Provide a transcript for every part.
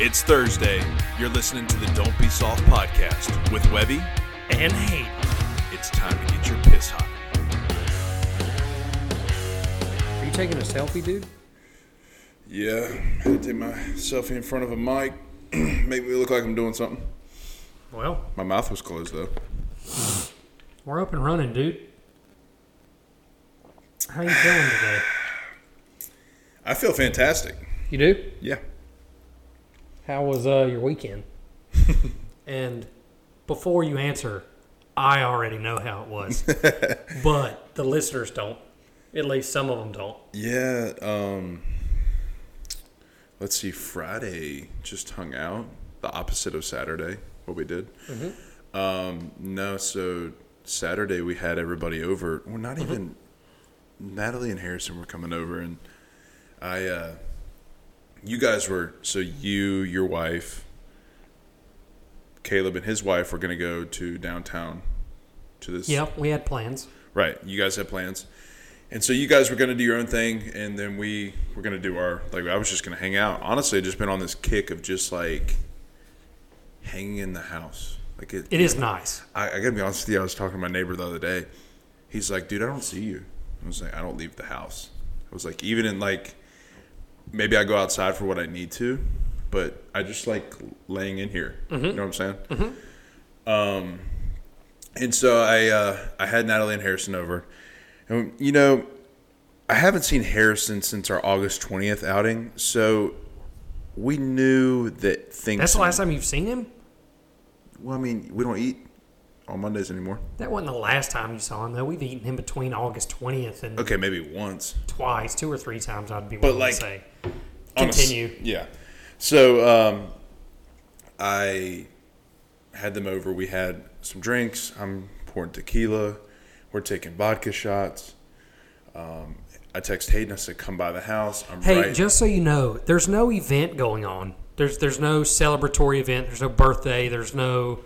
It's Thursday. You're listening to the Don't Be Soft podcast with Webby. And Hayden. It's time to get your piss hot. Are you taking a selfie, dude? Yeah, I had to take my selfie in front of a mic. Make me look like I'm doing something. Well, My mouth was closed though. we're up and running, dude. How you feeling today? I feel fantastic. You do? Yeah. How was uh, your weekend? and before you answer, I already know how it was, but the listeners don't. At least some of them don't. Yeah, um let's see, Friday just hung out. The opposite of Saturday, what we did. Um no, so Saturday we had everybody over. Well not even Natalie and Harrison were coming over and I uh you guys were so you, your wife, Caleb and his wife were gonna go to downtown to this Yep, we had plans. Right. You guys had plans. And so you guys were going to do your own thing, and then we were going to do our, like, I was just going to hang out. Honestly, I've just been on this kick of just, like, hanging in the house. Like, it, It is nice. I, I got to be honest with you, I was talking to my neighbor the other day. He's like, dude, I don't see you. I was like, I don't leave the house. I was like, even in, like, maybe I go outside for what I need to, but I just like laying in here. You know what I'm saying? Um, and so I uh, I had Natalie and Harrison over, and you know, I haven't seen Harrison since our August twentieth outing, so we knew that things. That's the last time you've seen him? Well, I mean, we don't eat on Mondays anymore. That wasn't the last time you saw him, though. We've eaten him between August 20th and Okay, maybe once. twice, two or three times, I'd be But, willing like, to say. on a s- Continue. yeah. So um, I had them over. We had some drinks. I'm pouring tequila. We're taking vodka shots. Um, I text Hayden. I said, "Come by the house." I'm Hey, right. just so you know, there's no event going on. There's there's no celebratory event. There's no birthday. There's no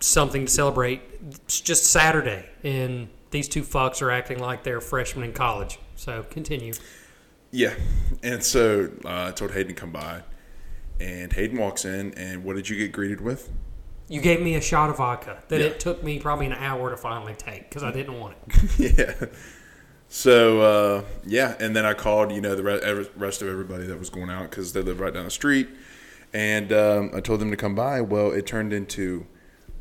something to celebrate. It's just Saturday, and these two fucks are acting like they're freshmen in college. So continue. yeah. And so uh, I told Hayden to come by, and Hayden walks in. And what did you get greeted with? You gave me a shot of vodka that Yeah. it took me probably an hour to finally take because I didn't want it. yeah. So uh, yeah, and then I called you know the re- rest of everybody that was going out because they live right down the street, and um, I told them to come by. Well, it turned into,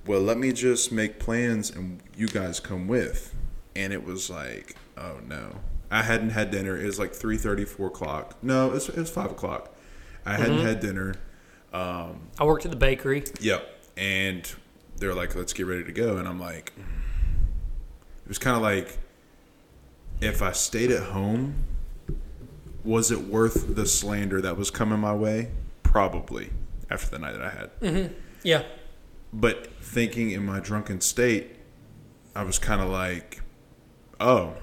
well, let me just make plans and you guys come with, and it was like, oh no, I hadn't had dinner. It was like 3.30, 4 o'clock. No, it was, it was five o'clock. I hadn't had dinner. Um, I worked at the bakery. Yep. And they're like, let's get ready to go. And I'm like, it was kind of like, if I stayed at home, was it worth the slander that was coming my way? Probably after the night that I had. Yeah. But thinking in my drunken state, I was kind of like, oh,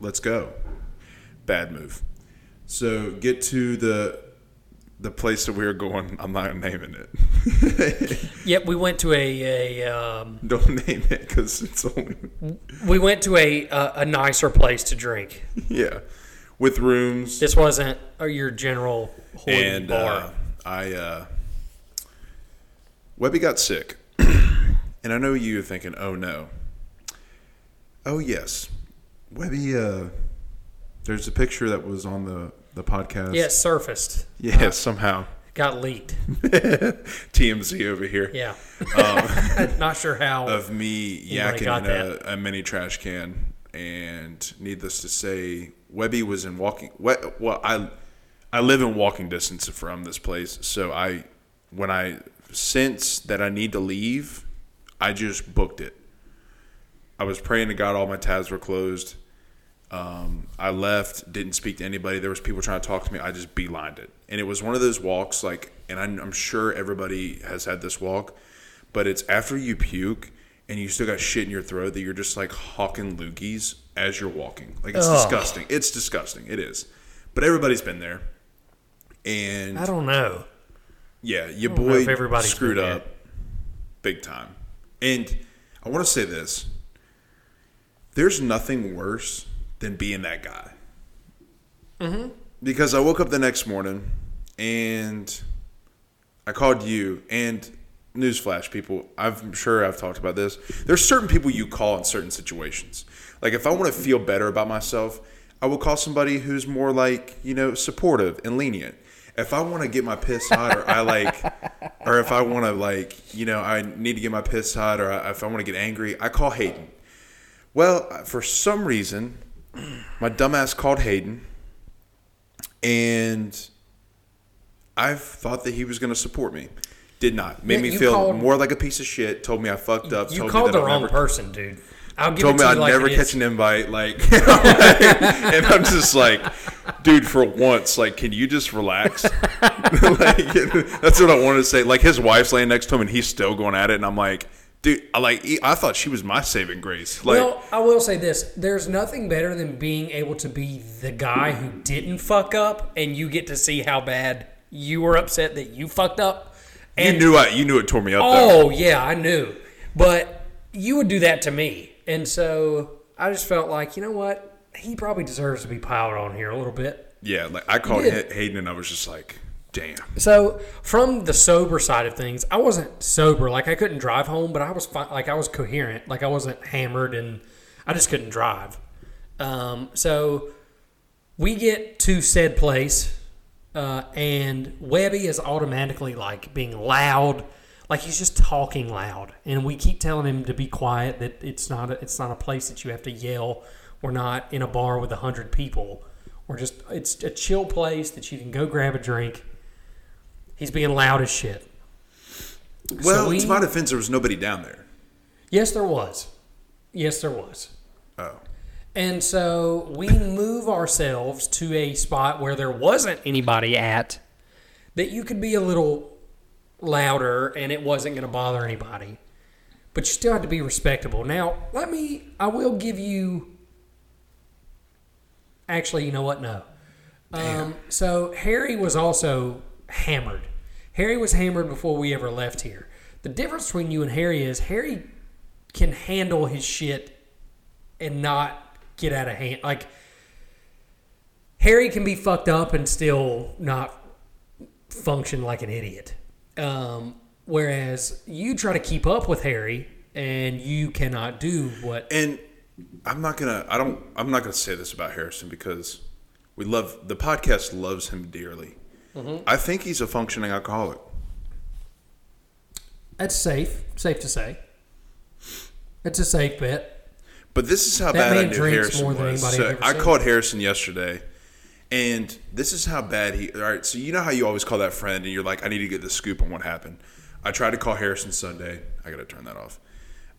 let's go. Bad move. So get to the the place that we were going. I'm not naming it. Yep. We went to a, a um, Don't name it because it's only we went to a, a a nicer place to drink. yeah, with rooms This wasn't uh, your general and bar. uh, I uh, Webby got sick, and I know you're thinking, oh no, oh yes, Webby. Uh, there's a picture that was on the the podcast. yeah, it surfaced. yeah, somehow Got leaked. TMZ over here Yeah. Not sure how. of me yakking in a, a mini trash can, and needless to say, Webby was in walking. Well, I I live in walking distance from this place, so I when I sense that I need to leave, I just booked it. I was praying to God all my tabs were closed. Um, I left, didn't speak to anybody. There was people trying to talk to me. I just beelined it, and it was one of those walks. Like, and I'm, I'm sure everybody has had this walk, but it's after you puke and you still got shit in your throat that you're just like hawking loogies as you're walking. Like it's Ugh. disgusting. It's disgusting. It is. But everybody's been there, and I don't know. Yeah, your boy if screwed up big time. And I want to say this. There's nothing worse than being that guy. Mm-hmm. Because I woke up the next morning and I called you. And newsflash, people, I'm sure I've talked about this. There's certain people you call in certain situations. Like if I want to feel better about myself, I will call somebody who's more like you know supportive and lenient. If I want to get my piss hot, or I like, or if I want to like, you know, I need to get my piss hot, or I, if I want to get angry, I call Hayden. Well, uh, for some reason, my dumbass called Hayden, and I thought that he was going to support me. Did not. Made Yeah, me feel called- more like a piece of shit. Told me I fucked up. You told called me that the I'll wrong never, person, dude. I'll give told me I'd like never catch an invite. Like, and I'm just like, dude, for once, like, can you just relax? like, that's what I wanted to say. Like, his wife's laying next to him, and he's still going at it, and I'm like, dude, I like, I thought she was my saving grace. Like, well, I will say this: there's nothing better than being able to be the guy who didn't fuck up, and you get to see how bad you were upset that you fucked up. you knew I, you knew it tore me up. though. Oh yeah, I knew. But you would do that to me. And so I just felt like, you know what? He probably deserves to be piled on here a little bit. Yeah, like I called. Hay- Hayden, and I was just like, damn. So from the sober side of things, I wasn't sober. Like I couldn't drive home, but I was fi- like I was coherent. Like I wasn't hammered, and I just couldn't drive. Um, so we get to said place, uh, and Webby is automatically like being loud, like he's just talking loud, and we keep telling him to be quiet. That it's not a, it's not a place that you have to yell. We're not in a bar with a hundred people. We're just it's a chill place that you can go grab a drink. He's being loud as shit. Well, we- to my defense, there was nobody down there. Yes, there was. Yes, there was. Oh, And so we move ourselves to a spot where there wasn't anybody at that you could be a little louder and it wasn't going to bother anybody. But you still had to be respectable. Now, let me, I will give you. Actually, you know what? No. Um, so Harry was also hammered. Harry was hammered before we ever left here. The difference between you and Harry is Harry can handle his shit and not get out of hand. Like Harry can be fucked up and still not function like an idiot. Um, whereas you try to keep up with Harry and you cannot do what. and I'm not gonna. I don't. I'm not gonna say this about Harrison because we love the podcast. Loves him dearly. Mm-hmm. I think he's a functioning alcoholic. That's safe. Safe to say. It's a safe bet. But this is how That bad I knew Harrison more than was. anybody So I called Harrison yesterday, and this is how bad he. All right, so you know how you always call that friend, and you're like, I need to get the scoop on what happened. I tried to call Harrison Sunday. I gotta turn that off.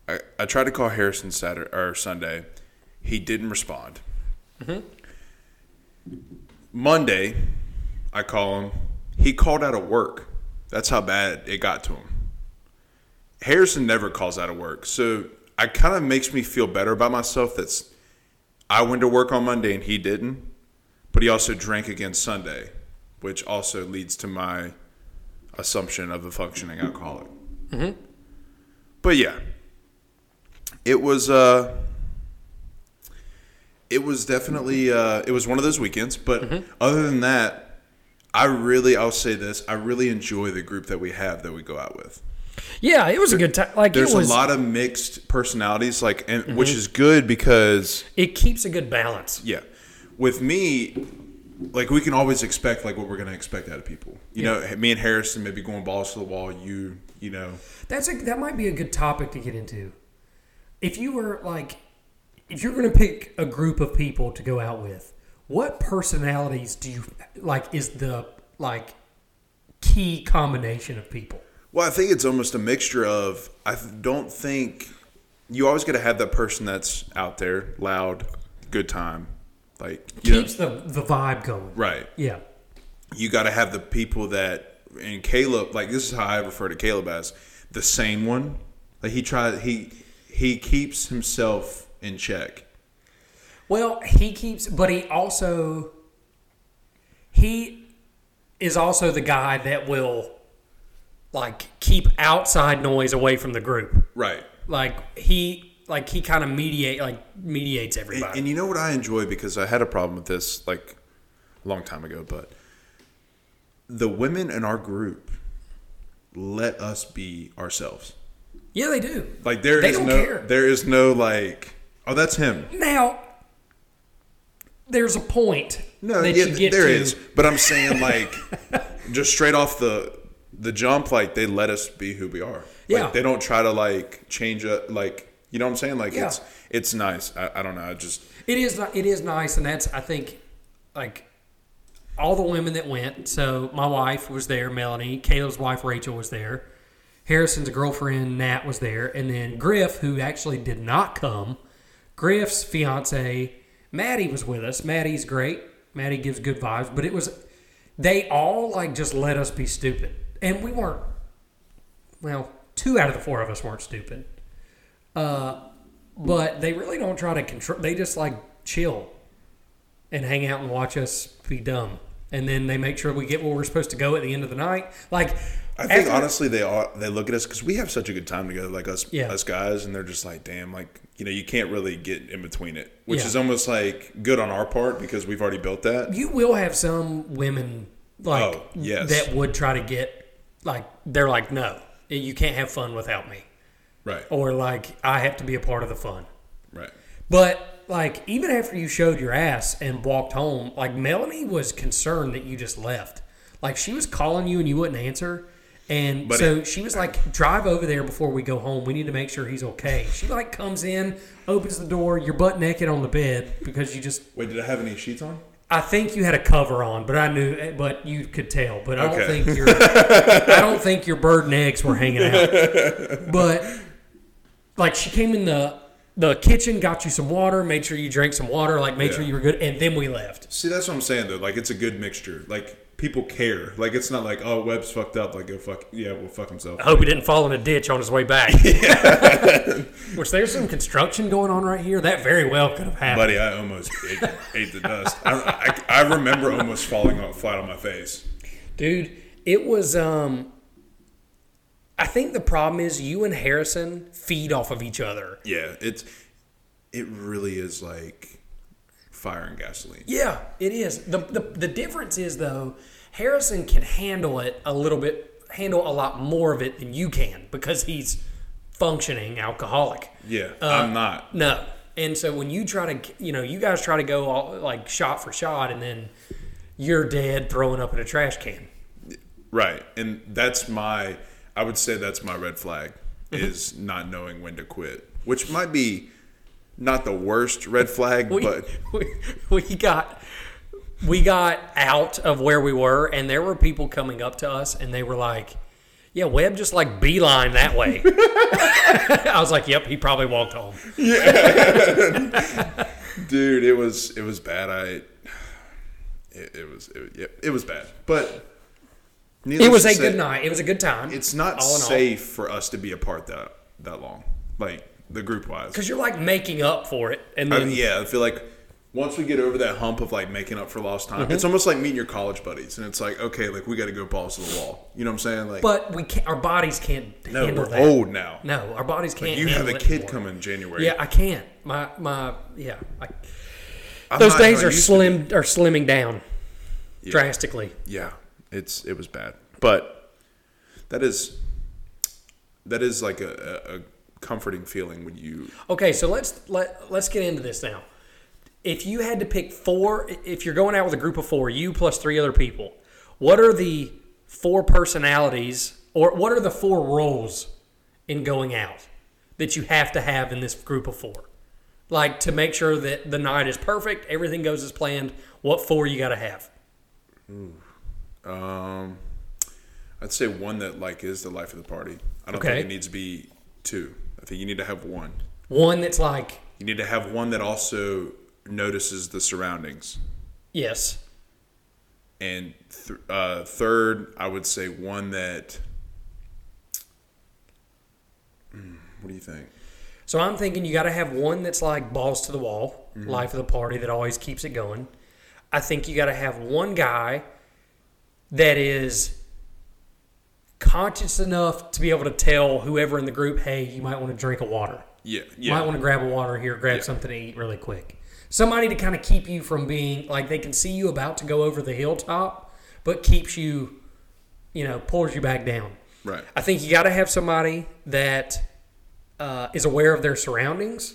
I, I tried to call Harrison Saturday or Sunday. He didn't respond. Mm-hmm. Monday, I call him. He called out of work. That's how bad it got to him. Harrison never calls out of work. So it kind of makes me feel better about myself that's I went to work on Monday and he didn't. But he also drank again Sunday, which also leads to my assumption of a functioning alcoholic. But yeah. It was uh it was definitely uh it was one of those weekends, but other than that, I really I'll say this, I really enjoy the group that we have that we go out with Yeah, it was a good time. Like there's it was. a lot of mixed personalities like and which is good because it keeps a good balance. yeah with me like we can always expect like what we're gonna expect out of people you know me and harrison maybe going balls to the wall you you know That's a that might be a good topic to get into. If you were like, if you're going to pick a group of people to go out with, what personalities do you like? Is the like key combination of people? well i think it's almost a mixture of i don't think you always got to have that person that's out there loud good time like you know, Keeps the the vibe going. right Yeah. you got to have the people that and Caleb like this is how I refer to Caleb as the same one like he tries he he keeps himself in check Well, he keeps, but he also he is also the guy that will like keep outside noise away from the group. right Like he like he kind of mediate like mediates and, everybody. and you know what I enjoy because I had a problem with this like a long time ago but the women in our group let us be ourselves. Yeah, they do. Like there They is don't no care. there is no like oh that's him. Now, there's a point No, yeah, there to. is. But I'm saying like just straight off the the jump, like they let us be who we are. Yeah. Like, they don't try to like change it like you know what I'm saying? Like Yeah. it's it's nice. I, I don't know. I just it is it is nice, and that's I think like all the women that went. So my wife was there, Melanie. Caleb's wife Rachel was there. Harrison's girlfriend Nat was there, and then Griff, who actually did not come. Griff's fiance Maddie was with us. Maddie's great. Maddie gives good vibes, but it was they all like just let us be stupid, and we weren't. Well, two out of the four of us weren't stupid. Uh, but they really don't try to control. They just like chill and hang out and watch us be dumb, and then they make sure we get where we're supposed to go at the end of the night. Like, I think honestly they are they look at us because we have such a good time together, like us Yeah. us guys, and they're just like, damn, like you know, you can't really get in between it, which Yeah. is almost like good on our part because we've already built that. you will have some women like Oh, yes. that would try to get like they're like, no, you can't have fun without me, Right, or like I have to be a part of the fun. right. But like even after you showed your ass and walked home, like Melanie was concerned that you just left. Like she was calling you and you wouldn't answer. And But so she was like, "Drive over there before we go home. We need to make sure he's okay." She like comes in, opens the door. You're butt naked on the bed because you just. Wait, did I have any sheets on? I think you had a cover on, but I knew, but you could tell. But I don't Okay. think your, I don't think your bird and eggs were hanging out. But like she came in the the kitchen, got you some water, made sure you drank some water, like made sure you were good, and then we left. See, that's what I'm saying though. Like it's a good mixture. Like people care. Like it's not like oh Webb's fucked up. Like go fuck yeah, well fuck himself. I hope he didn't fall in a ditch on his way back. Which there's some construction going on right here. That very well could have happened. Buddy, I almost ate, ate the dust. I, I, I remember almost falling flat on my face. Dude, it was um I think the problem is you and Harrison feed off of each other. Yeah, it's it really is like fire and gasoline. Yeah, it is. The, the the difference is though, Harrison can handle it a little bit, handle a lot more of it than you can because he's functioning alcoholic. Yeah, Uh, I'm not. No. And so when you try to, you know, you guys try to go all, like shot for shot, and then you're dead throwing up in a trash can. Right, and that's my. I would say that's my red flag mm-hmm. is not knowing when to quit, which might be not the worst red flag, We, but we, we got we got out of where we were, and there were people coming up to us, and they were like, "Yeah, Webb just like beeline that way." I was like, "Yep, he probably walked home." yeah, dude, it was it was bad. I it, it was it, yeah, it was bad, but needless It was a say, good night. It was a good time. It's not all in all. safe for us to be apart that that long, like the group wise. because you're like making up for it, and I mean, yeah, I feel like once we get over that hump of like making up for lost time, Mm-hmm. it's almost like meeting your college buddies, and it's like okay, like we got to go balls to the wall. You know what I'm saying? Like, but we can't. Our bodies can't no, handle we're that. old now. No, our bodies can't. you have a kid coming January. Yeah, I can't. My my yeah. I, those days are used to be. slim are slimming down drastically. Yeah, it's it was bad, but that is that is like a, a, a comforting feeling when you Okay, so let's let let's get into this now. If you had to pick four, if you're going out with a group of four, you plus three other people, what are the four personalities, or what are the four roles in going out that you have to have in this group of four? Like to make sure that the night is perfect, everything goes as planned. What four you got to have? Um I'd say one that like is the life of the party. I don't Okay. think it needs to be two. I think you need to have one. One that's like, You need to have one that also notices the surroundings. yes, And th- uh, third, I would say one that. Hmm, what do you think? So I'm thinking you got to have one that's like balls to the wall, life of the party that always keeps it going. I think you got to have one guy that is conscious enough to be able to tell whoever in the group, hey, you might want to drink a water. Yeah, You yeah. might want to grab a water here, grab Yeah. something to eat really quick. Somebody to kind of keep you from being like they can see you about to go over the hilltop, but keeps you you know, pulls you back down. Right. I think you got to have somebody that uh, is aware of their surroundings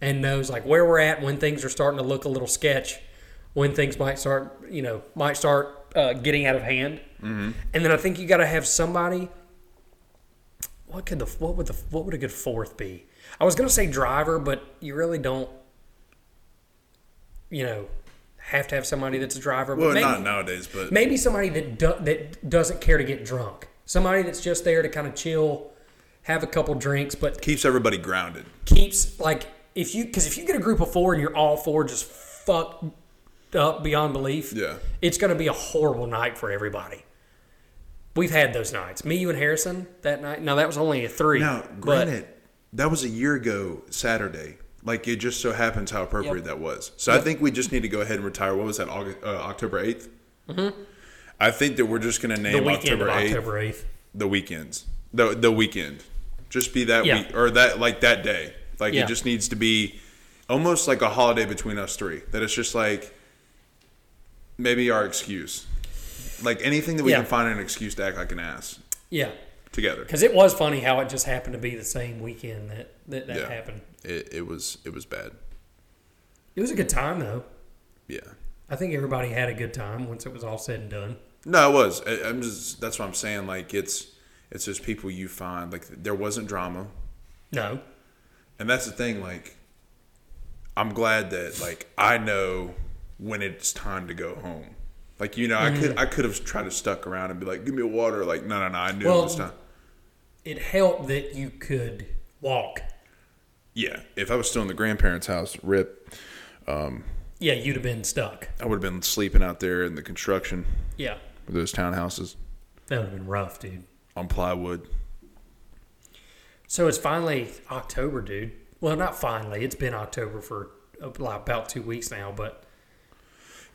and knows like where we're at when things are starting to look a little sketch, when things might start, you know, might start uh, getting out of hand. Mm-hmm. And then I think you got to have somebody. What could the what would the what would a good fourth be? I was gonna say driver, but you really don't. You know, have to have somebody that's a driver. But Well, maybe, not nowadays, but maybe somebody that do, that doesn't care to get drunk. Somebody that's just there to kind of chill, have a couple drinks, but keeps everybody grounded. keeps like if you because if you get a group of four and you're all four just fucked up beyond belief, Yeah. it's going to be a horrible night for everybody. We've had those nights. Me, you, and Harrison that night. Now that was only a three. Now, granted, that was a year ago Saturday. Like it just so happens how appropriate Yep. that was. So I think we just need to go ahead and retire. What was that? August, uh, October 8th Mm-hmm. I think that we're just going to name weekend October of eighth October eighth. the weekends. The the weekend. Just be that Yeah. week or that like that day. Like Yeah. it just needs to be almost like a holiday between us three. That it's just like maybe our excuse. Like anything that we Yeah. can find an excuse to act like an ass Yeah, together. because it was funny how it just happened to be the same weekend that that, that Yeah. happened. It, it was it was bad. It was a good time though. Yeah. I think everybody had a good time once it was all said and done. No, it was. I, I'm just. That's what I'm saying. Like it's, it's just people you find. Like there wasn't drama, No, and that's the thing. Like, I'm glad that like I know when it's time to go home. Like you know, I Mm-hmm. could I could have tried to stuck around and be like, give me a water. Like no, no, no. I knew Well- it was time. it helped that you could walk. Yeah, if I was still in the grandparents' house, rip, Yeah, you'd have been stuck. I would have been sleeping out there in the construction Yeah, of those townhouses that would have been rough, dude. on plywood. So it's finally October, dude. Well, not finally. It's been October for about two weeks now, but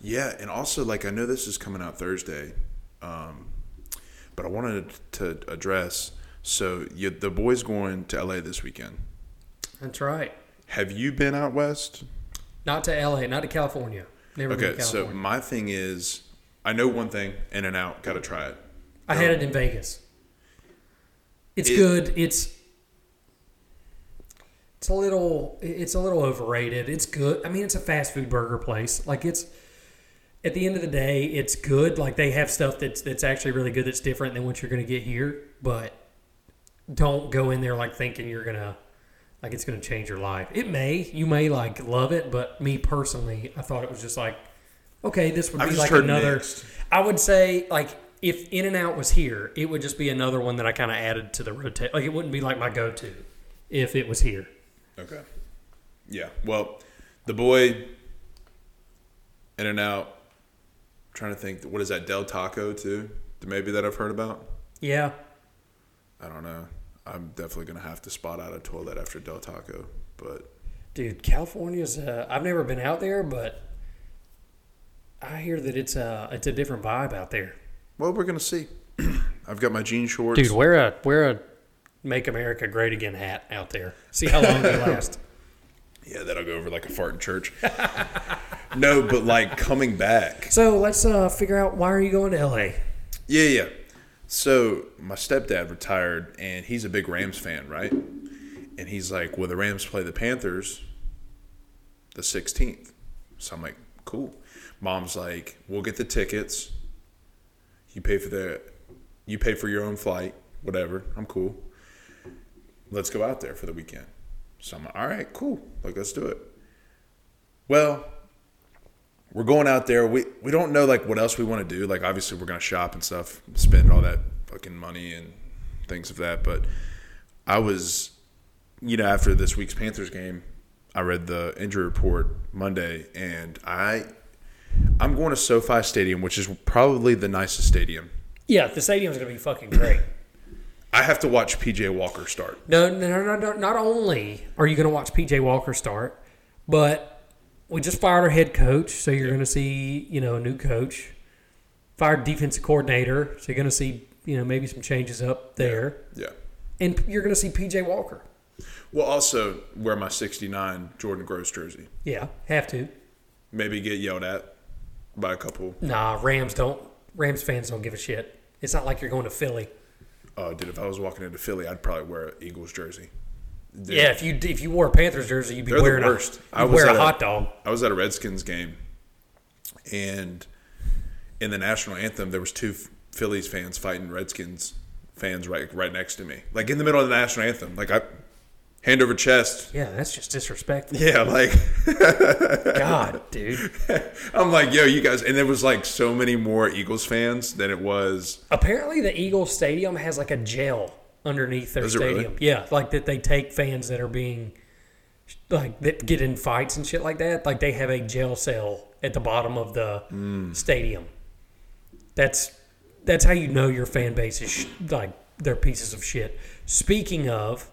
Yeah, and also like I know this is coming out Thursday, um, but I wanted to address. So you, the boys going to LA this weekend. that's right. Have you been out west? Not to LA, not to California. Never been to California. Okay, so my thing is, I know one thing: In-N-Out, got to try it. I had it in Vegas. It's It- good. It's it's a little it's a little overrated. It's good. I mean, it's a fast food burger place. Like it's at the end of the day, it's good. Like they have stuff that's that's actually really good. That's different than what you're going to get here. But don't go in there like thinking you're gonna like it's gonna change your life. It may. You may like love it, but me personally, I thought it was just like okay, this would be like another. mixed. I would say like if In-N-Out was here, it would just be another one that I kind of added to the rotate. Like it wouldn't be like my go to if it was here. Okay. Yeah. Well, the boy. In-N-Out. Trying to think, what is that? Del Taco too? Maybe that I've heard about. Yeah, I don't know. I'm definitely gonna have to spot out a toilet after Del Taco, but dude, California's. Uh, I've never been out there, but I hear that it's a it's a different vibe out there. well, we're gonna see. I've got my jean shorts. Dude, wear a wear a "Make America Great Again" hat out there. See how long they last. Yeah, that'll go over like a fart in church. no, but like coming back. So let's uh, figure out why are you going to LA? Yeah, yeah. So my stepdad retired, and he's a big Rams fan, right? And he's like, "Well, the Rams play the Panthers the 16th." So I'm like, "Cool." Mom's like, "We'll get the tickets. You pay for the, you pay for your own flight, whatever. I'm cool. Let's go out there for the weekend." So I'm like, "All right, cool. Like, let's do it." Well, we're going out there. We we don't know like what else we want to do. Like obviously we're gonna shop and stuff, spend all that fucking money and things of that. But I was, you know, after this week's Panthers game, I read the injury report Monday, and I I'm going to SoFi Stadium, which is probably the nicest stadium. Yeah, the stadium's gonna be fucking great. I have to watch PJ Walker start. No, no, no, no, no. Not only are you going to watch PJ Walker start, but we just fired our head coach, so you're going to see, you know, a new coach. Fired defensive coordinator, so you're going to see, you know, maybe some changes up there, Yeah. and you're going to see PJ Walker. Well, also wear my '69 Jordan Gross jersey. Yeah, have to. Maybe get yelled at by a couple. Nah, Rams don't. Rams fans don't give a shit. It's not like you're going to Philly. Oh, dude, if I was walking into Philly, I'd probably wear an Eagles jersey. Dude, Yeah, if you if you wore a Panthers jersey, you'd be They're the wearing worst. a I was wear a a- hot dog. I was at a Redskins game, and in the national anthem, there was two Phillies fans fighting Redskins fans right right next to me, like in the middle of the national anthem. Like I hand over chest. Yeah, that's just disrespectful. Yeah, like God, dude. I'm like, yo, you guys, and there was like so many more Eagles fans than it was. Apparently, the Eagles Stadium has like a jail underneath their Does it really? stadium. Yeah, like that they take fans that are being like that get in fights and shit like that. Like they have a jail cell at the bottom of the Hmm. stadium. That's that's how you know your fan base is sh- like they're pieces of shit. Speaking of,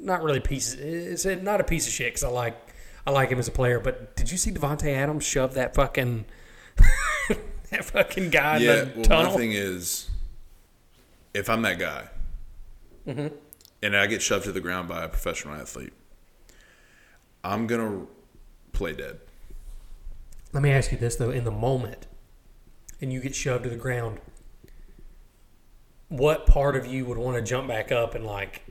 not really pieces. It's not a piece of shit because I like I like him as a player. But did you see Davante Adams shove that fucking that fucking guy Yeah, in the well, tunnel? my thing is, if I'm that guy, Mm-hmm. and I get shoved to the ground by a professional athlete, I'm gonna play dead. Let me ask you this though: in the moment, and you get shoved to the ground, what part of you would want to jump back up and like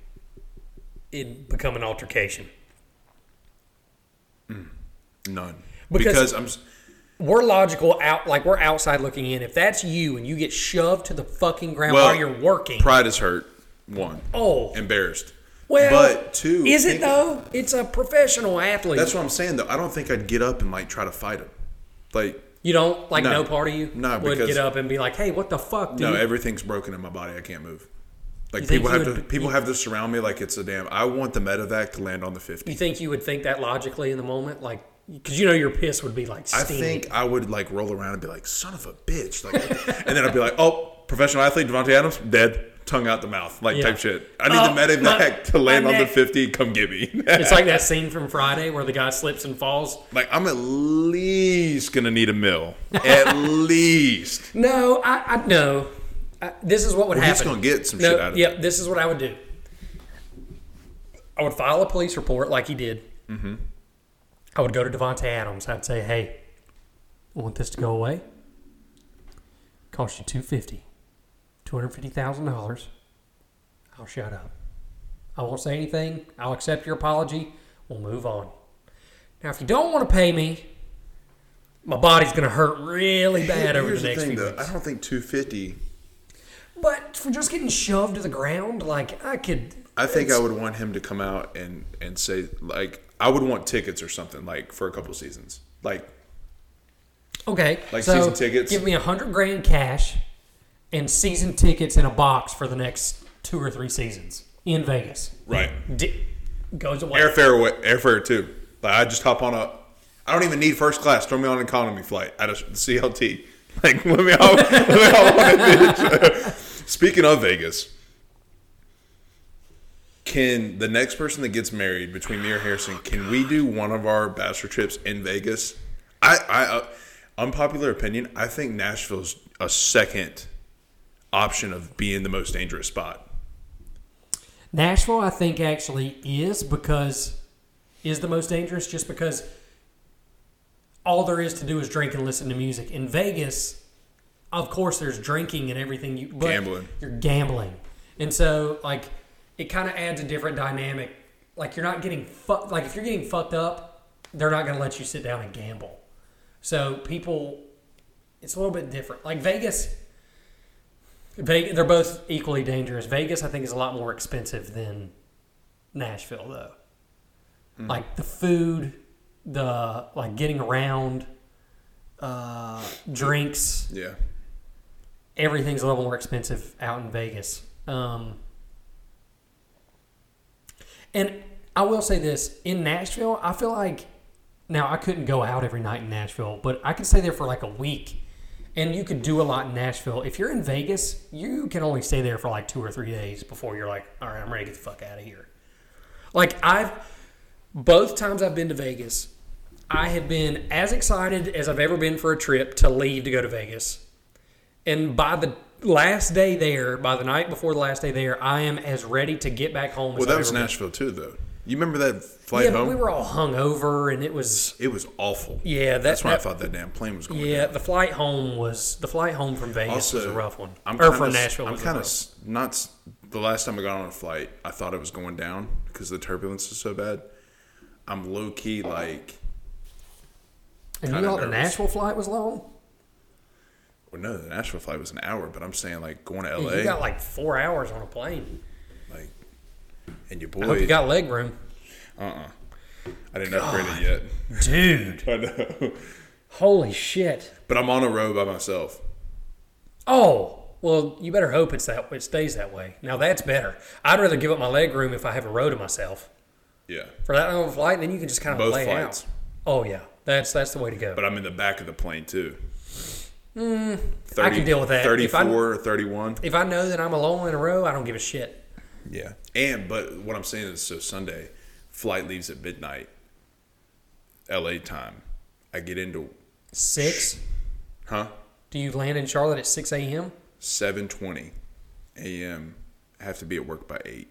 it become an altercation? None. Because- Because, I'm. We're logical out, like we're outside looking in. If that's you and you get shoved to the fucking ground Well, while you're working, Pride is hurt. One. oh, Embarrassed. well, but two. is it though? It's a professional athlete. That's what I'm saying though. I don't think I'd get up and like try to fight him. Like you don't like. No, No. part of you No, would because- get up and be like, "Hey, what the fuck, dude?" no, everything's broken in my body. I can't move. Like people have to people you- have to surround me like it's a damn. I want the medevac to land on the 50. you think you would think that logically in the moment, like, because you know your piss would be like I think I would like roll around and be like, "Son of a bitch!" Like, and then I'd be like, "Oh, professional athlete Davante Adams dead, tongue out the mouth, like Yeah. type shit." I need Oh, the medevac my- to land on the 50. Come get me. It's like that scene from Friday where the guy slips and falls. like I'm at least gonna need a mill, at least. No, I, I no. I, this is what would Well, he's happen. gonna get some no, shit out of it. yeah, this is what I would do. I would file a police report like he did. Mm-hmm. I would go to Davante Adams. I'd say, "Hey, I want this to go away. Cost you two fifty, two hundred fifty thousand dollars. I'll shut up. I won't say anything. I'll accept your apology. We'll move on. Now, if you don't want to pay me, my body's going to hurt really bad over Here's the next thing, few though. weeks. I don't think 250. But for just getting shoved to the ground, like I could. I think it's- I would want him to come out and and say like I would want tickets or something like for a couple seasons. Like Okay, Like so season tickets? Give me a hundred grand cash and season tickets in a box for the next two or three seasons in Vegas. right. D- goes away. Airfare away- airfare too. Like I just hop on a I don't even need first class. Throw me on an economy flight at a CLT. Like let me hop, let me hop on a bitch. Speaking of Vegas, can the next person that gets married between me or Harrison, can we do one of our bachelor trips in Vegas? I, I uh, unpopular opinion. I think Nashville's a second option of being the most dangerous spot. Nashville, I think, actually is because is the most dangerous just because all there is to do is drink and listen to music. In Vegas, of course, there's drinking and everything. You, but Gambling. You're gambling, and so like it kind of adds a different dynamic. Like you're not getting fucked. like if you're getting fucked up, they're not going to let you sit down and gamble. So people, it's a little bit different. Like Vegas. Vegas, they're both equally dangerous. Vegas, I think, is a lot more expensive than Nashville, though. Like the food, the like getting around, uh, drinks, Yeah. everything's a little more expensive out in Vegas. Um, and I will say this in Nashville, I feel like now I couldn't go out every night in Nashville, but I could stay there for like a week. And you could do a lot in Nashville. If you're in Vegas, you can only stay there for like two or three days before you're like, all right, I'm ready to get the fuck out of here. Like I've both times I've been to Vegas, I have been as excited as I've ever been for a trip to leave to go to Vegas. And by the last day there, by the night before the last day there, I am as ready to get back home as Well, that was ever been. Nashville too, though. You remember that flight yeah, home? we were all hung over, and it was it was awful. yeah. That, That's when I thought that damn plane was going Yeah, down. the flight home was the flight home from Vegas was a rough one. I'm or kinda, from Nashville. I'm kind of not the last time I got on a flight. I thought it was going down because the turbulence was so bad. I'm low key like, And you thought the. Nashville flight was long? Well, no, the Nashville flight was an hour, but I'm saying like going to LA, You got like four hours on a plane. like, and your boy. I hope you got leg room, uh-uh. I didn't upgrade it yet. dude. I know, Holy shit! but I'm on a row by myself. Oh, well, you better hope it's that it stays that way. Now that's better. I'd rather give up my leg room if I have a row to myself Yeah, for that long of a flight. Then you can just kind of both lay flights. out. Oh yeah, that's that's the way to go. But I'm in the back of the plane too. Hmm, I can deal with that. If I- 34 or 31. if I know that I'm alone in a row, I don't give a shit. Yeah. And but what I'm saying is so Sunday, flight leaves at midnight, LA time. I get into Six? huh? Do you land in Charlotte at six a.m.? 7:20 a.m. I have to be at work by 8.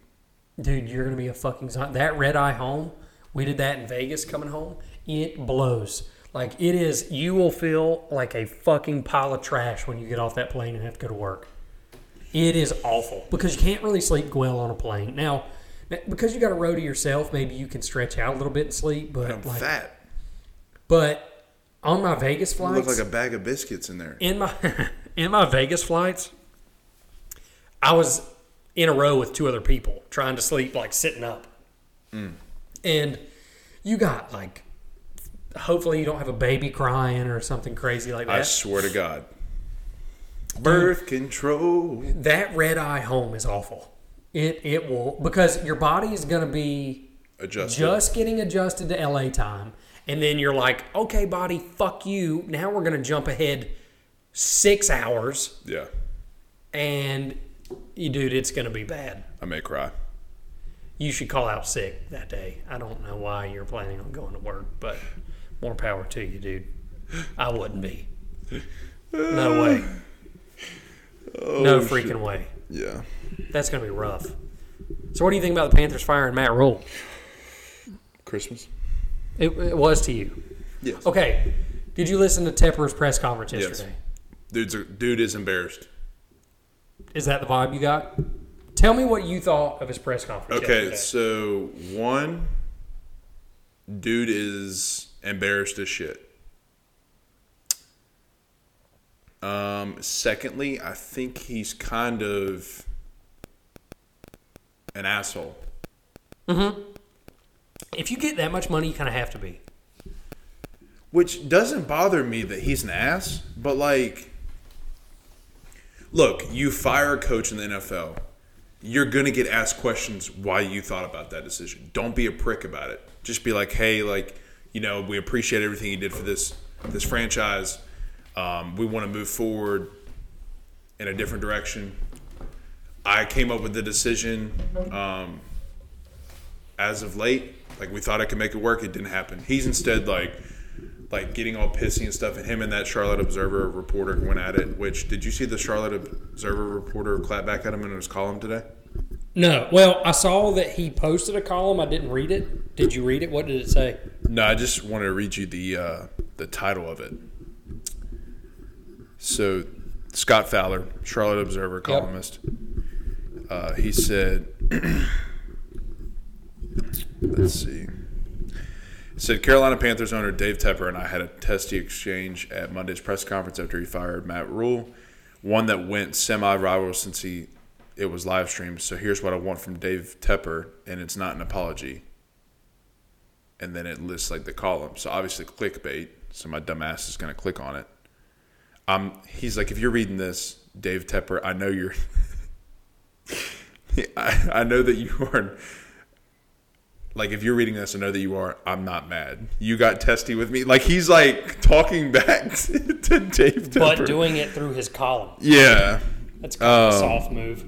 Dude, you're gonna be a fucking that red eye home. We did that in Vegas coming home. It blows. Like it is. You will feel like a fucking pile of trash when you get off that plane and have to go to work. It is awful because you can't really sleep well on a plane. Now, because you got a row to yourself, maybe you can stretch out a little bit and sleep. But I'm like, fat. but on my Vegas flights, look like a bag of biscuits in there. in my in my Vegas flights, I was in a row with two other people trying to sleep like sitting up. Mm. And you got like hopefully you don't have a baby crying or something crazy like that. I swear to God. Birth control. that red eye home is awful. It it will because your body is going to be Adjusted. just getting adjusted to LA time and then you're like, "Okay, body, fuck you. Now we're going to jump ahead 6 hours." yeah. and you dude it's going to be bad I may cry. you should call out sick that day i don't know why you're planning on going to work but more power to you dude i wouldn't be no way oh, no freaking way Yeah. that's going to be rough so what do you think about the panthers firing matt rhule Christmas? it, it was to you Yes. okay did you listen to tepper's press conference yesterday? Yes. Dude's dude is embarrassed. is that the vibe you got tell me what you thought of his press conference Okay, yesterday. so one dude is embarrassed as shit. Um, secondly, I think he's kind of an asshole. if you get that much money you kind of have to be Which doesn't bother me that he's an ass, but like, look, you fire a coach in the NFL, you're gonna get asked questions why you thought about that decision. Don't be a prick about it. Just be like, hey, like, you know, we appreciate everything you did for this this franchise. Um, we want to move forward in a different direction. I came up with the decision um, as of late. Like we thought I could make it work, it didn't happen. He's instead like like getting all pissy and stuff, and him and that Charlotte Observer reporter went at it. Which did you see the Charlotte Observer reporter clap back at him in his column today? No. Well, I saw that he posted a column. I didn't read it. Did you read it? What did it say? No, I just wanted to read you the uh, the title of it. So, Scott Fowler, Charlotte Observer columnist, uh, he said, "Let's see." Said Carolina Panthers owner Dave Tepper and I had a testy exchange at Monday's press conference after he fired Matt Rhule, one that went semi rival since he it was live streamed. So here's what I want from Dave Tepper, and it's not an apology and then it lists like the column. So obviously clickbait. So my dumbass is going to click on it. Um, he's like, if you're reading this, Dave Tepper, I know you're. I, I know that you are. Like, if you're reading this, I know that you are. I'm not mad. You got testy with me. Like he's like talking back to Dave Tepper. But doing it through his column. yeah. That's kind of a Um, soft move.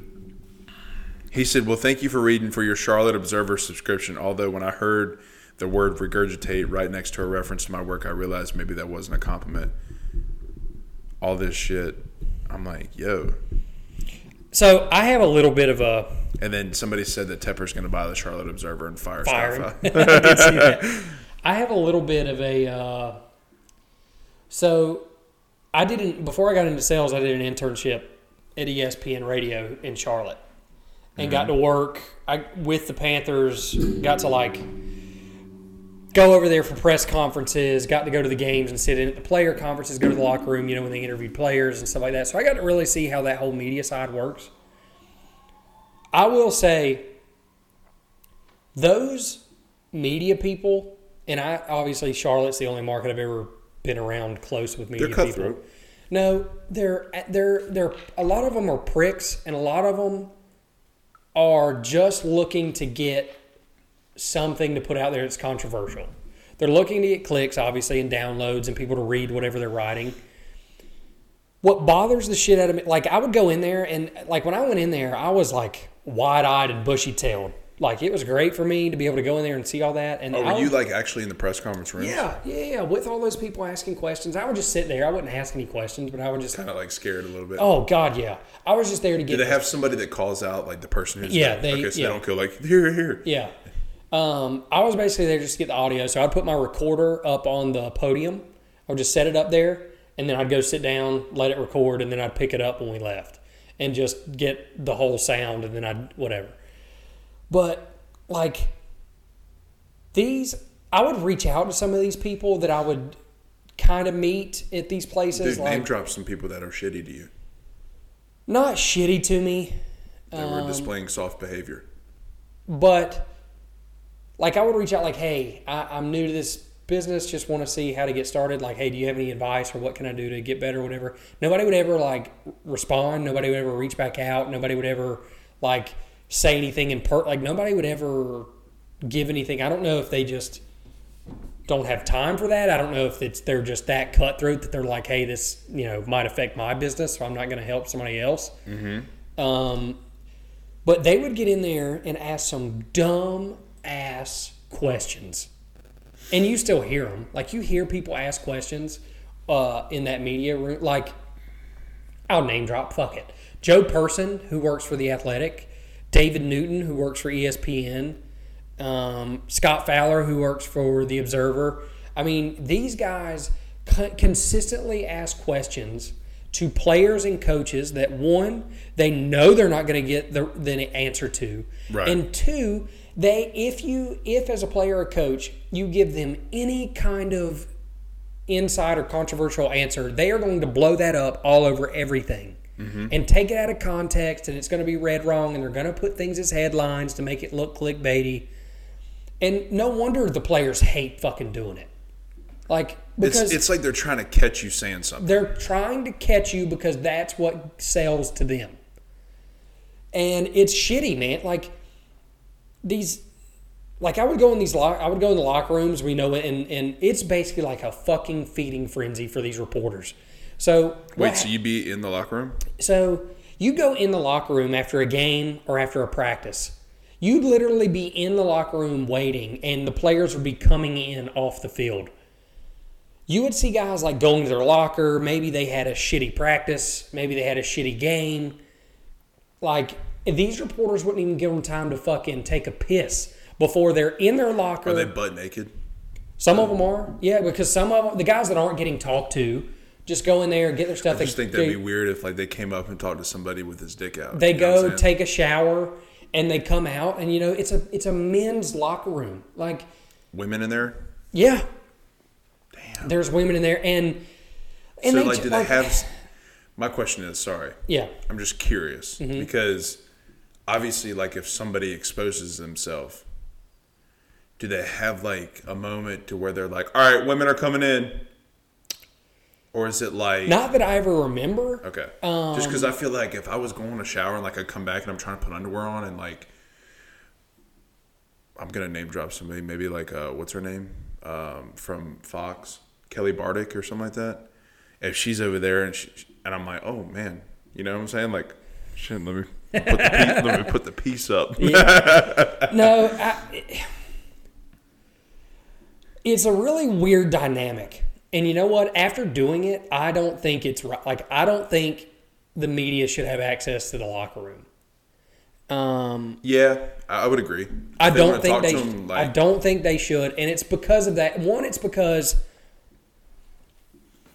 He said, Well, thank you for reading for your Charlotte Observer subscription. Although, when I heard the word regurgitate right next to a reference to my work, I realized maybe that wasn't a compliment. All this shit. I'm like, Yo, So I have a little bit of a And then somebody said that Tepper's going to buy the Charlotte Observer and fire fire. I did see that. I have a little bit of a. Uh, so I didn't before I got into sales. I did an internship at ESPN Radio in Charlotte, and mm-hmm. got to work I, with the Panthers. Got to like go over there for press conferences. Got to go to the games and sit in at the player conferences. Go to the locker room. You know when they interviewed players and stuff like that. So I got to really see how that whole media side works. I will say those media people, and I obviously Charlotte's the only market I've ever been around close with media people. No, they're they're they're a lot of them are pricks, and a lot of them are just looking to get something to put out there that's controversial. They're looking to get clicks, obviously, and downloads, and people to read whatever they're writing. What bothers the shit out of me, like I would go in there, and like when I went in there, I was like wide eyed and bushy tailed. Like it was great for me to be able to go in there and see all that. And Oh, were you like actually in the press conference room? yeah, yeah, yeah, with all those people asking questions, I would just sit there. I wouldn't ask any questions, but I would just, Kind of like scared a little bit. oh god, yeah, I was just there to get. Do they have somebody that calls out like the person who's Yeah, there? they- okay, so yeah. they don't go like here, here. Yeah. Um, I was basically there just to get the audio. So I'd put my recorder up on the podium. I would just set it up there, and then I'd go sit down, let it record, and then I'd pick it up when we left, and just get the whole sound, and then I'd whatever. But like these, I would reach out to some of these people that I would kind of meet at these places. Dude, like name drop some people that are shitty to you. not shitty to me. Um, were displaying soft behavior. but like I would reach out like, hey, I, I'm new to this business, just want to see how to get started. Like, hey, do you have any advice or what can I do to get better, or whatever. Nobody would ever like respond. Nobody would ever reach back out. Nobody would ever like say anything in per like nobody would ever give anything. I don't know if they just don't have time for that. I don't know if it's they're just that cutthroat that they're like, hey, this you know might affect my business, so I'm not going to help somebody else. Um, but they would get in there and ask some dumb ass questions. And you still hear them. Like you hear people ask questions uh, in that media room. Like, I'll name drop, fuck it. Joe Person, who works for The Athletic, David Newton, who works for ESPN, um, Scott Fowler, who works for The Observer. I mean, these guys co- consistently ask questions to players and coaches that one, they know they're not going to get the, the answer to, Right. and two, they if you if as a player or coach you give them any kind of inside or controversial answer, they are going to blow that up all over everything Mm-hmm. and take it out of context, and it's going to be read wrong, and they're going to put things as headlines to make it look clickbaity. And no wonder the players hate fucking doing it. Like It's because it's like they're trying to catch you saying something. they're trying to catch you because that's what sells to them. And it's shitty, man. Like these like I would go in these lock I would go in the locker rooms, we know it, and, and it's basically like a fucking feeding frenzy for these reporters. So Wait, so you'd be in the locker room? so you go in the locker room after a game or after a practice. You'd literally be in the locker room waiting, and the players would be coming in off the field. You would see guys like going to their locker. Maybe they had a shitty practice. Maybe they had a shitty game. Like these reporters wouldn't even give them time to fucking take a piss before they're in their locker. Are they butt naked? some of them are, yeah, because some of them, the guys that aren't getting talked to, just go in there and get their stuff. I just They- think that'd they- be weird if like they came up and talked to somebody with his dick out. they You know go take a shower and they come out and you know it's a it's a men's locker room like women in there. yeah Damn. there's women in there and and so they like, do they have? My question is, sorry, yeah I'm just curious Mm-hmm. because obviously, like if somebody exposes themselves, do they have like a moment to where they're like, "All right, women are coming in," or is it like not that i ever remember Okay. Um, Just because I feel like if I was going to shower and like I come back and I'm trying to put underwear on and like I'm gonna name drop somebody, maybe like uh, what's her name um, from Fox, Kelly Bardick or something like that. If she's over there and she, and I'm like, oh man, you know what I'm saying? Like, shit, let me put the piece, let me put the piece up. no I, it's a really weird dynamic and you know what after doing it i don't think it's right like i don't think the media should have access to the locker room. Um, Yeah, I would agree. I they don't think they. to him, I don't think they should, and it's because of that. One, it's because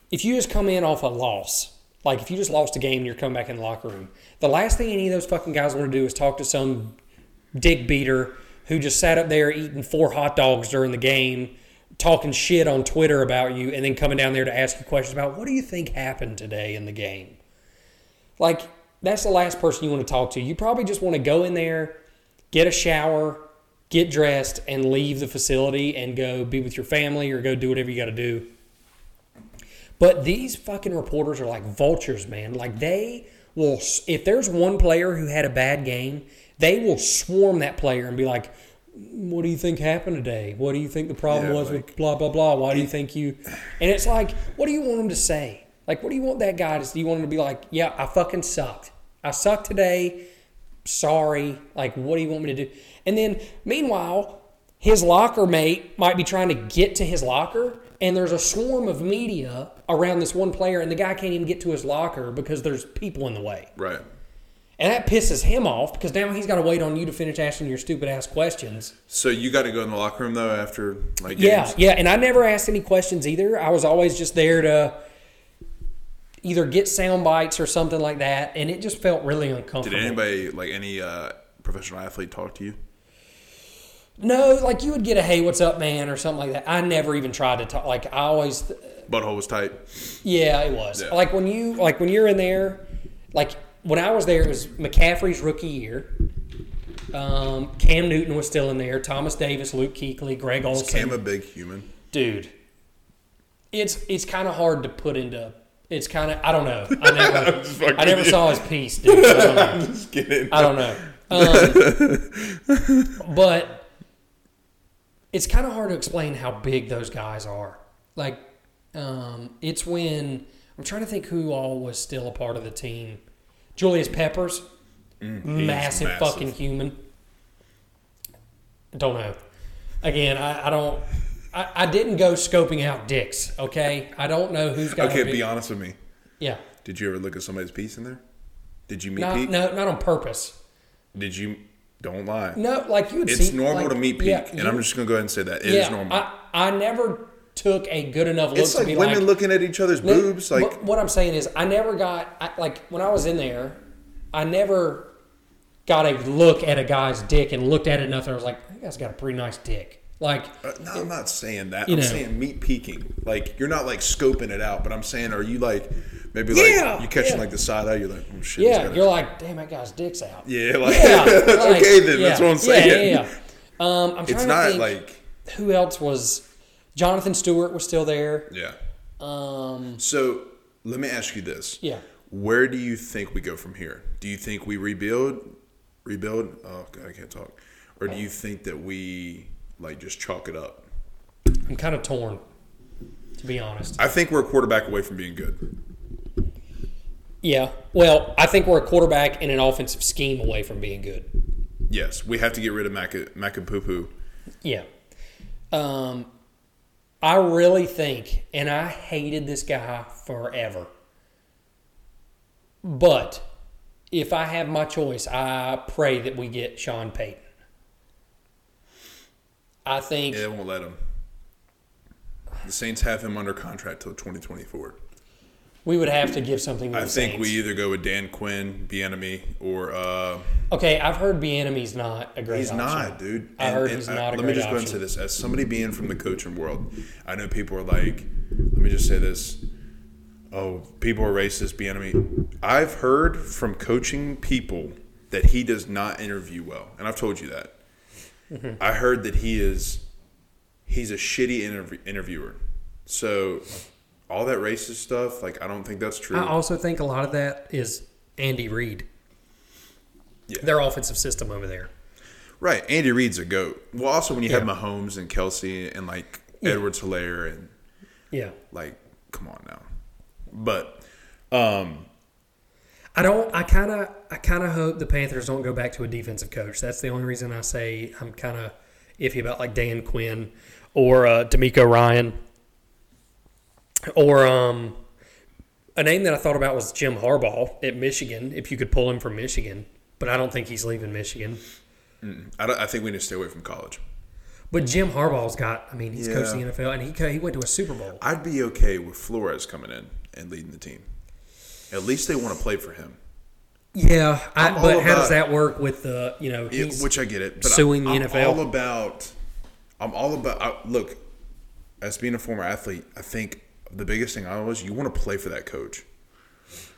if you just come in off a loss, like if you just lost a game and you're coming back in the locker room, the last thing any of those fucking guys want to do is talk to some dick beater who just sat up there eating four hot dogs during the game, talking shit on Twitter about you, and then coming down there to ask you questions about what do you think happened today in the game. Like that's the last person you want to talk to. You probably just want to go in there, get a shower, get dressed, and leave the facility and go be with your family or go do whatever you got to do. But these fucking reporters are like vultures, man. Like they will, if there's one player who had a bad game, they will swarm that player and be like, "What do you think happened today? What do you think the problem Yeah, was like- with blah blah blah? Why do you think you?" And it's like, what do you want him to say? Like, what do you want that guy to? Do you want him to be like, "Yeah, I fucking sucked. I sucked today. Sorry." Like, what do you want me to do? And then, meanwhile, his locker mate might be trying to get to his locker, and there's a swarm of media around this one player, and the guy can't even get to his locker because there's people in the way. right. And that pisses him off because now he's got to wait on you to finish asking your stupid ass questions. So you got to go in the locker room though after like Yeah, games? yeah. And I never asked any questions either. I was always just there to either get sound bites or something like that, and it just felt really uncomfortable. Did anybody like any uh, professional athlete talk to you? No, like you would get a "Hey, what's up, man" or something like that. I never even tried to talk. Like I always, Butthole was tight. yeah, it was. Yeah. Like when you, like when you're in there, like when I was there, it was McCaffrey's rookie year. Um, Cam Newton was still in there. Thomas Davis, Luke Kuechly, Greg Is Olson. Cam a big human? dude it's it's kind of hard to put into it's kind of i don't know i never i never you. saw his piece dude I don't know, Just kidding. I don't know. Um, but it's kind of hard to explain how big those guys are like um, it's when i'm trying to think who all was still a part of the team julius peppers mm, He's massive, fucking human. Don't know. Again, I, I don't. I, I didn't go scoping out dicks. Okay, I don't know who's got. Okay, big, be honest with me. Yeah, Did you ever look at somebody's piece in there? Did you meet not, Pete? no, not on purpose. Did you? Don't lie. No, like you would It's see. normal like, to meet Pete, yeah, and you- I'm just gonna go ahead and say that it is yeah, normal. I, I never took a good enough look it's like women like. looking at each other's boobs. Like what, what I'm saying is, I never got I, like when I was in there, I never got a look at a guy's dick and looked at it enough, and I was like, that guy's got a pretty nice dick. Like, Uh, no, I'm not saying that. I'm know. saying meat peeking. Like you're not like scoping it out, but I'm saying, are you like maybe like Yeah, you catching yeah. like the side eye? You're like, oh shit. yeah, you're like, damn, that guy's dick's out. yeah, like Yeah, that's like, okay then. That's what I'm saying. Yeah, yeah, yeah. Um, I'm trying It's not like who else was. Jonathan Stewart was still there. yeah. Um, So let me ask you this: yeah. Where do you think we go from here? Do you think we rebuild? Rebuild? Oh, God, I can't talk. Or do you think that we like just chalk it up? I'm kind of torn, to be honest. I think we're a quarterback away from being good. Yeah. Well, I think we're a quarterback and an offensive scheme away from being good. Yes, we have to get rid of Mac Macapoopoo. Yeah. Um, I really think, and I hated this guy forever. But if I have my choice, I pray that we get Sean Payton. I think Yeah, they won't let him. The Saints have him under contract till 2024. We would have to give something to I think Saints. we either go with Dan Quinn, Bieniemy, or uh, Okay, I've heard Bieniemy's not a great he's option. not, dude. I heard he's not a let me just go and option. say this: as somebody being from the coaching world, I know people are like, let me just say this: oh, people are racist. Bieniemy. I've heard from coaching people that he does not interview well, and I've told you that. Mm-hmm. I heard that he is he's a shitty interv- interviewer. So all that racist stuff, like I don't think that's true. I also think a lot of that is Andy Reid. Yeah. Their offensive system over there. Right, Andy Reid's a goat. Well, also when you have Mahomes and Kelce and like Yeah. Edwards-Helaire and Yeah. like, come on now. But um, I don't. I kind of. I kind of hope the Panthers don't go back to a defensive coach. That's the only reason I say I'm kind of iffy about like Dan Quinn or uh, DeMeco Ryan or um. A name that I thought about was Jim Harbaugh at Michigan. If you could pull him from Michigan, but I don't think he's leaving Michigan. I, don't, I think we need to stay away from college. But Jim Harbaugh's got. I mean, he's coached the NFL, and he, he went to a Super Bowl. I'd be okay with Flores coming in and leading the team. At least they want to play for him. Yeah, I, I'm but how does that work with the you know Yeah, he's which I get it. But suing I'm, the I'm NFL. all about. I'm all about. I, look, as being a former athlete, I think the biggest thing I was you want to play for that coach.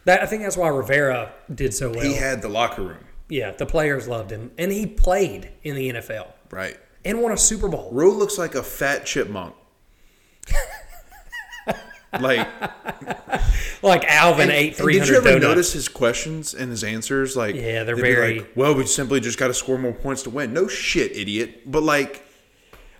that I think that's why Rivera did so well. He had the locker room, yeah, the players loved him, and he played in the NFL right? and won a Super Bowl. Rhule looks like a fat chipmunk. like, Like Alvin and- ate three did you ever donuts. notice his questions and his answers? Like, Yeah, they're very- like, well, we simply just got to score more points to win. No shit, idiot. But like,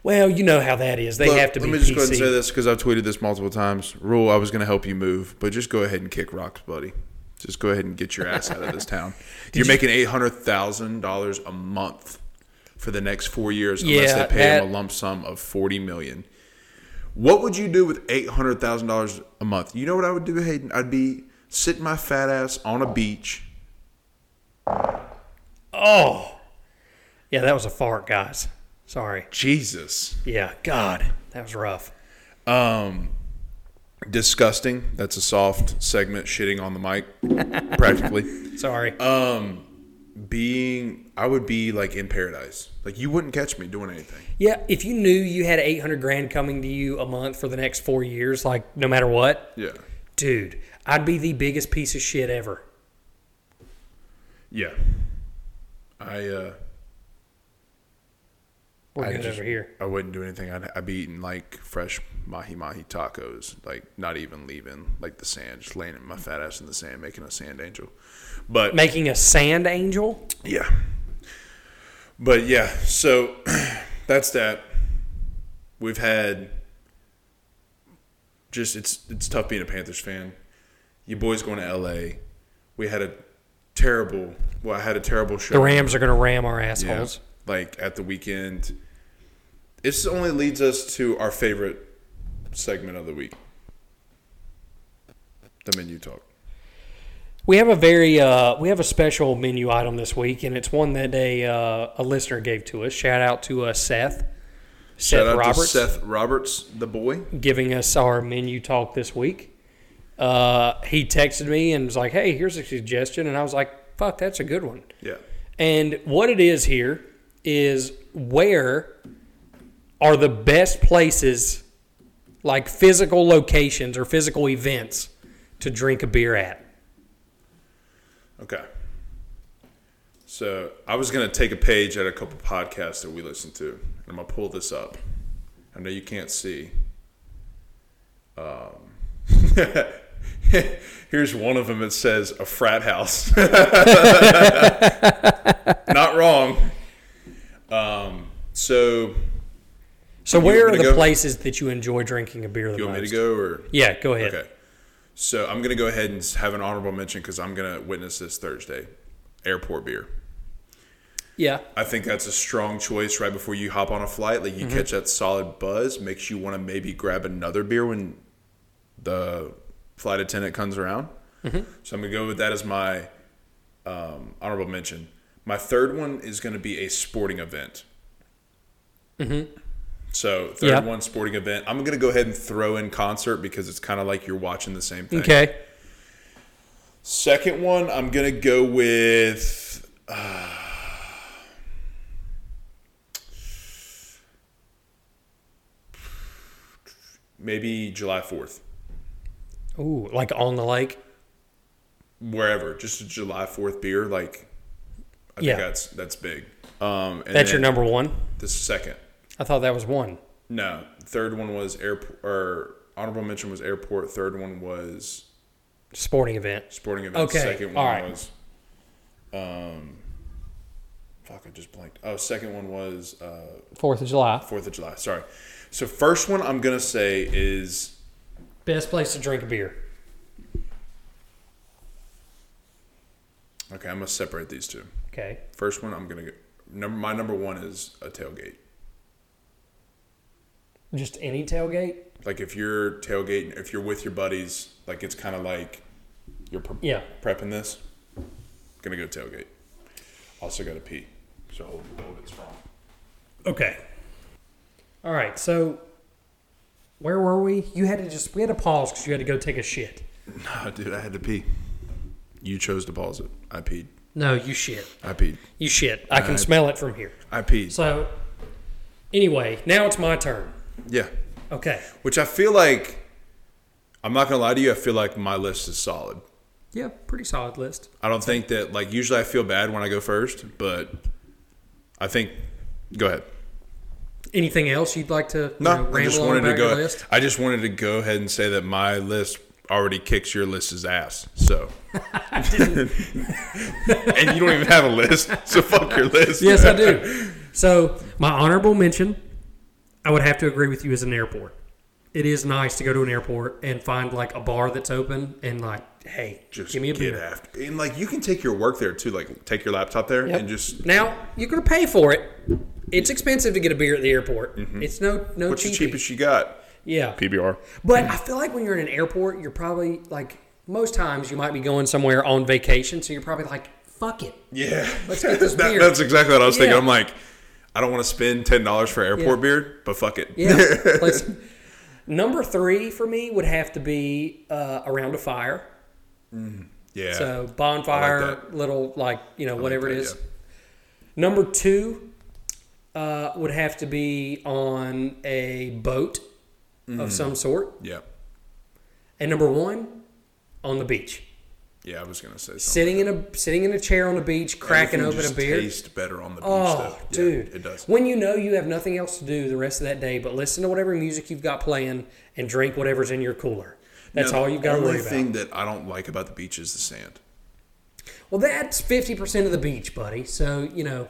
Well, you know how that is. They Look, have to be Let me just PC. go ahead and say this because I've tweeted this multiple times. Rhule, I was going to help you move, but just go ahead and kick rocks, buddy. Just go ahead and get your ass out of this town. You're you- making eight hundred thousand dollars a month for the next four years, unless Yeah, they pay him a lump sum of forty million. What would you do with eight hundred thousand dollars a month? You know what I would do, Hayden? I'd be sitting my fat ass on a beach. Oh, yeah, that was a fart, guys. Sorry. Jesus, Yeah, God, that was rough. um, disgusting. That's a soft segment. Shitting on the mic, practically. Sorry. Um, being, I would be like in paradise. Like you wouldn't catch me doing anything. yeah, if you knew you had eight hundred grand coming to you a month for the next four years, like no matter what, Yeah, dude, I'd be the biggest piece of shit ever. yeah. I uh, We're I just- over here. I wouldn't do anything. I'd, I'd be eating like fresh mahi mahi tacos, like not even leaving like the sand, just laying my fat ass in the sand, making a sand angel. But Making a sand angel. Yeah. But yeah, so that's that. We've had just it's it's tough being a Panthers fan. You boys going to LA. We had a terrible well, I had a terrible show. The Rams are going to ram our Yeah, assholes. like at the weekend. This only leads us to our favorite segment of the week. The menu talk. We have a very uh, we have a special menu item this week, and it's one that a uh, a listener gave to us. Shout out to uh, Seth. Seth Shout out Roberts Seth Roberts, the boy. giving us our menu talk this week. Uh, he texted me and was like, "Hey, here's a suggestion," and I was like, "Fuck, that's a good one." Yeah. And what it is here is where are the best places, like physical locations or physical events, to drink a beer at. Okay. So I was gonna take a page at a couple podcasts that we listened to, and I'm gonna pull this up. I know you can't see. Um, here's one of them. that says a frat house. Not wrong. Um, so So where are the go? places that you enjoy drinking a beer the you want most? me to go or? Yeah, go ahead. Okay. So I'm gonna go ahead and have an honorable mention because I'm gonna witness this Thursday. Airport beer. Yeah, I think that's a strong choice right before you hop on a flight. Like you Mm-hmm. catch that solid buzz, makes you want to maybe grab another beer when the flight attendant comes around. Mm-hmm. So I'm gonna go with that as my um, honorable mention. My third one is gonna be a sporting event. Mm-hmm. So third Yeah. one, sporting event. I'm gonna go ahead and throw in concert because it's kind of like you're watching the same thing. okay. Second one, I'm gonna go with. uh, maybe July Fourth, Ooh, like on the lake. wherever. Just a July Fourth beer, like I Yeah. think that's that's big. Um, and That's your number one. The second, I thought that was one. no, third one was airport or honorable mention was airport. Third one was Sporting event. sporting event. Okay, Second one right. was, um, fuck, I just blanked. Oh, second one was uh, Fourth of July. Fourth of July. Sorry. So first one I'm gonna say is Best place to drink a beer. okay. I'm gonna separate these two. Okay. First one I'm gonna go. Number my number one is a tailgate. Just any tailgate. Like if you're tailgating, if you're with your buddies, like it's kind of like you're pre- Yeah. prepping this. Gonna go tailgate. Also got to pee. So hold, hold it strong. Okay. All right. So, where were we? You had to just we had to pause because you had to go take a shit. No, dude, I had to pee. You chose to pause it. I peed. No, you shit. I peed. You shit. I can I- smell it from here. I peed. So, anyway, now it's my turn. Yeah. Okay. Which I feel like, I'm not gonna lie to you. I feel like my list is solid. Yeah, pretty solid list. I don't think that like usually I feel bad when I go first, but I think. Go ahead. Anything else you'd like to you No, know, I just wanted to go. list? I just wanted to go ahead and say that my list already kicks your list's ass. So, and you don't even have a list, so fuck your list. Yes, I do. So, my honorable mention, I would have to agree with you as an airport. It is nice to go to an airport and find like a bar that's open and like, hey, Just give me a get beer. after, and like you can take your work there too. Like take your laptop there Yep. and just Now you're gonna pay for it. It's expensive to get a beer at the airport. Mm-hmm. It's no no what's the cheapest you got? Yeah, PBR. but I feel like when you're in an airport, you're probably like most times you might be going somewhere on vacation, so you're probably like, fuck it. Yeah, Let's get this That- beer. That's exactly what I was thinking. I'm like, I don't want to spend ten dollars for airport Yeah. beer, but fuck it. Yeah. Number three for me would have to be uh, around a fire. yeah. So bonfire, that. little like you know whatever that, it is. yeah. Number two uh, would have to be on a boat Mm. of some sort, yeah, and number one on the beach, yeah. I was gonna say something. sitting in a sitting in a chair on the beach, cracking Everything open a beer. Tastes better on the beach. Oh, though. Yeah, dude, it does. When you know you have nothing else to do the rest of that day but listen to whatever music you've got playing and drink whatever's in your cooler. That's Now, all you've got to The worry only about. thing that I don't like about the beach is the sand. Well, that's fifty percent of the beach, buddy. So you know,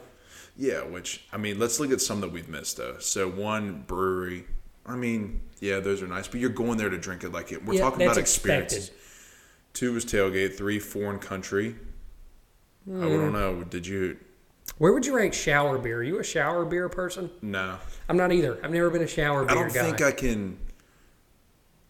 Yeah, which I mean, let's look at some that we've missed though. So one brewery. I mean, yeah, those are nice, but you're going there to drink it like it. We're yeah, talking about experiences. expected. Two was tailgate. Three foreign country. I Hmm. don't know. Did you? Where would you rank shower beer? Are you a shower beer person? No, I'm not either. I've never been a shower beer. I don't guy. think I can.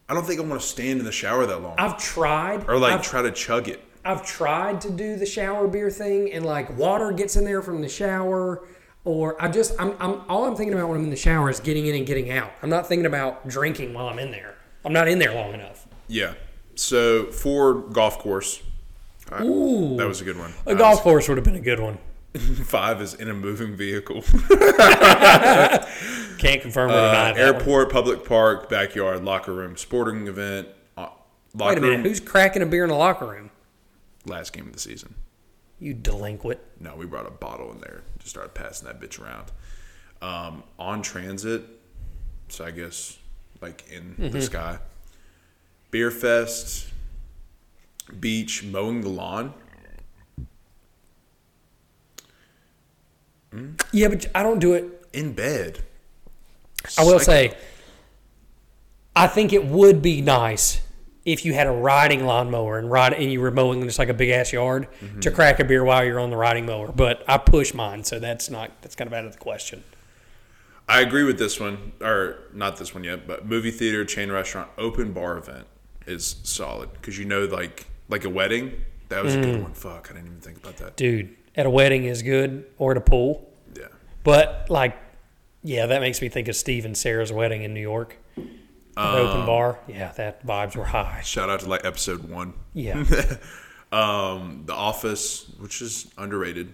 I don't think I want to stand in the shower that long, I've tried. or like I've, try to chug it. I've tried to do the shower beer thing, and like water gets in there from the shower, or I just I'm, I'm all I'm thinking about when I'm in the shower is getting in and getting out. I'm not thinking about drinking while I'm in there. I'm not in there long enough. Yeah. So for golf course, I- Ooh. that was a good one. A Uh, golf course would have been a good one. Five is in a moving vehicle. Can't confirm or deny Uh, that. one. airport, public park, backyard, locker room, sporting event. Uh, locker Wait a minute. room. Who's cracking a beer in the locker room? Last game of the season. You delinquent. No, we brought a bottle in there. Just started passing that bitch around. Um, on transit, so I guess like in Mm-hmm. the sky. Beer fest, beach, mowing the lawn. Yeah, but I don't do it in bed. I will Psycho. say, I think it would be nice if you had a riding lawnmower and ride and you were mowing just like a big ass yard Mm-hmm. to crack a beer while you're on the riding mower. But I push mine, so that's not that's kind of out of the question. I agree with this one, or not this one yet, but movie theater, chain restaurant, open bar event is solid because you know, like like a wedding, that was a Mm. good one. Fuck, I didn't even think about that. Dude, at a wedding is good or at a pool, Yeah, but like, yeah, that makes me think of Steve and Sarah's wedding in New York. Um, open bar, yeah, that vibes were high. shout out to like episode one. Yeah, Um, The Office, which is underrated.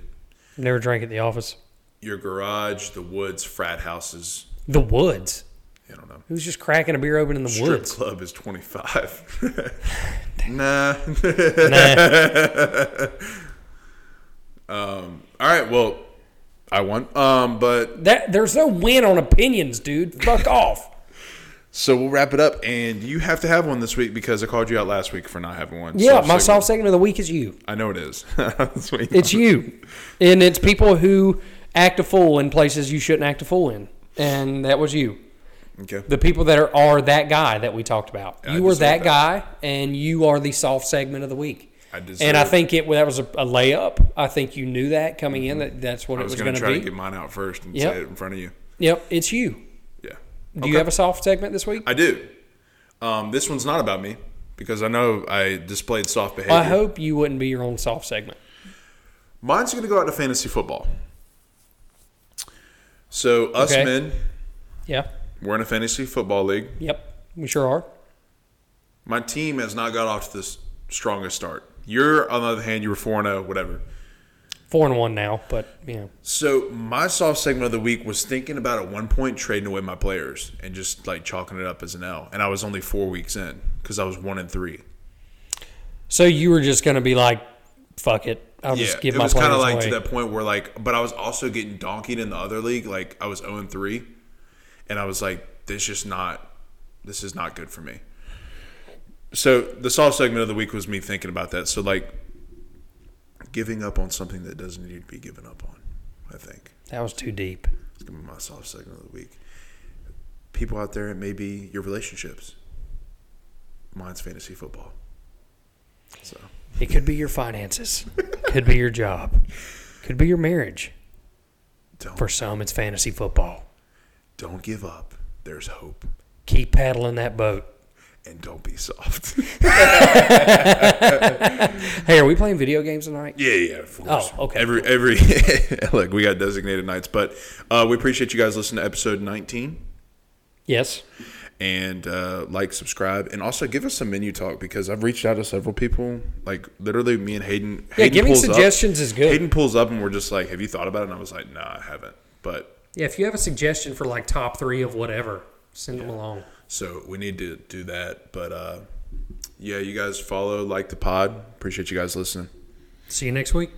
never drank at the office. Your garage, the woods, frat houses. The woods. I don't know. Who's just cracking a beer open in the woods? Strip woods? club is twenty five. nah. Nah. All right. Well, I won. Um, but That there's no win on opinions, dude. Fuck off. So we'll wrap it up, and you have to have one this week because I called you out last week for not having one. Yeah, So- my so- soft segment of the week is you. I know it is. You It's you, and it's people who act a fool in places you shouldn't act a fool in, and that was you. Okay. The people that are, are that guy that we talked about. You were that, that. guy, and you are the soft segment of the week. I. And I think it that was a, a layup. I think you knew that coming in that that's what I it was, was going to to try be. to get mine out first and Yep. say it in front of you. Yep, it's you. Yeah. Do you have a soft segment this week? I do. Um, this one's not about me. because I know I displayed soft behavior. I hope you wouldn't be your own soft segment. Mine's going to go out to fantasy football. So us Okay. men, Yeah. We're in a fantasy football league. Yep. We sure are. My team has not got off to the strongest start. You're on the other hand, you were four and zero, whatever. Four and one now, but yeah. So my soft segment of the week was thinking about at one point trading away my players and just like chalking it up as an L. And I was only four weeks in because I was one and three. So you were just gonna be like, "Fuck it, I'll Yeah, just give it my was kind of like away." to that point where like, but I was also getting donkeyed in the other league. Like I was zero and three, and I was like, this just not, this is not good for me. So the soft segment of the week was me thinking about that. So like, giving up on something that doesn't need to be given up on. I think that was too deep. it's gonna be my soft segment of the week. People out there, it may be your relationships. Mine's fantasy football. So It could be your finances, could be your job, could be your marriage. don't For some, it's fantasy football. Don't give up. There's hope. Keep paddling that boat. and don't be soft. Hey, are we playing video games tonight? yeah, yeah, of course. Oh, okay, Every every look, we got designated nights, but uh, we appreciate you guys listening to episode 19 Yes. and uh, like, subscribe, and also give us some menu talk because I've reached out to several people. Like literally, me and Hayden. Yeah, Hayden giving pulls up- suggestions is good. Hayden pulls up and we're just like, "Have you thought about it?" And I was like, "Nah, I haven't." But Yeah, if you have a suggestion for like top three of whatever, send them along. so we need to do that. But uh, yeah, you guys follow, like the pod. Appreciate you guys listening. See you next week.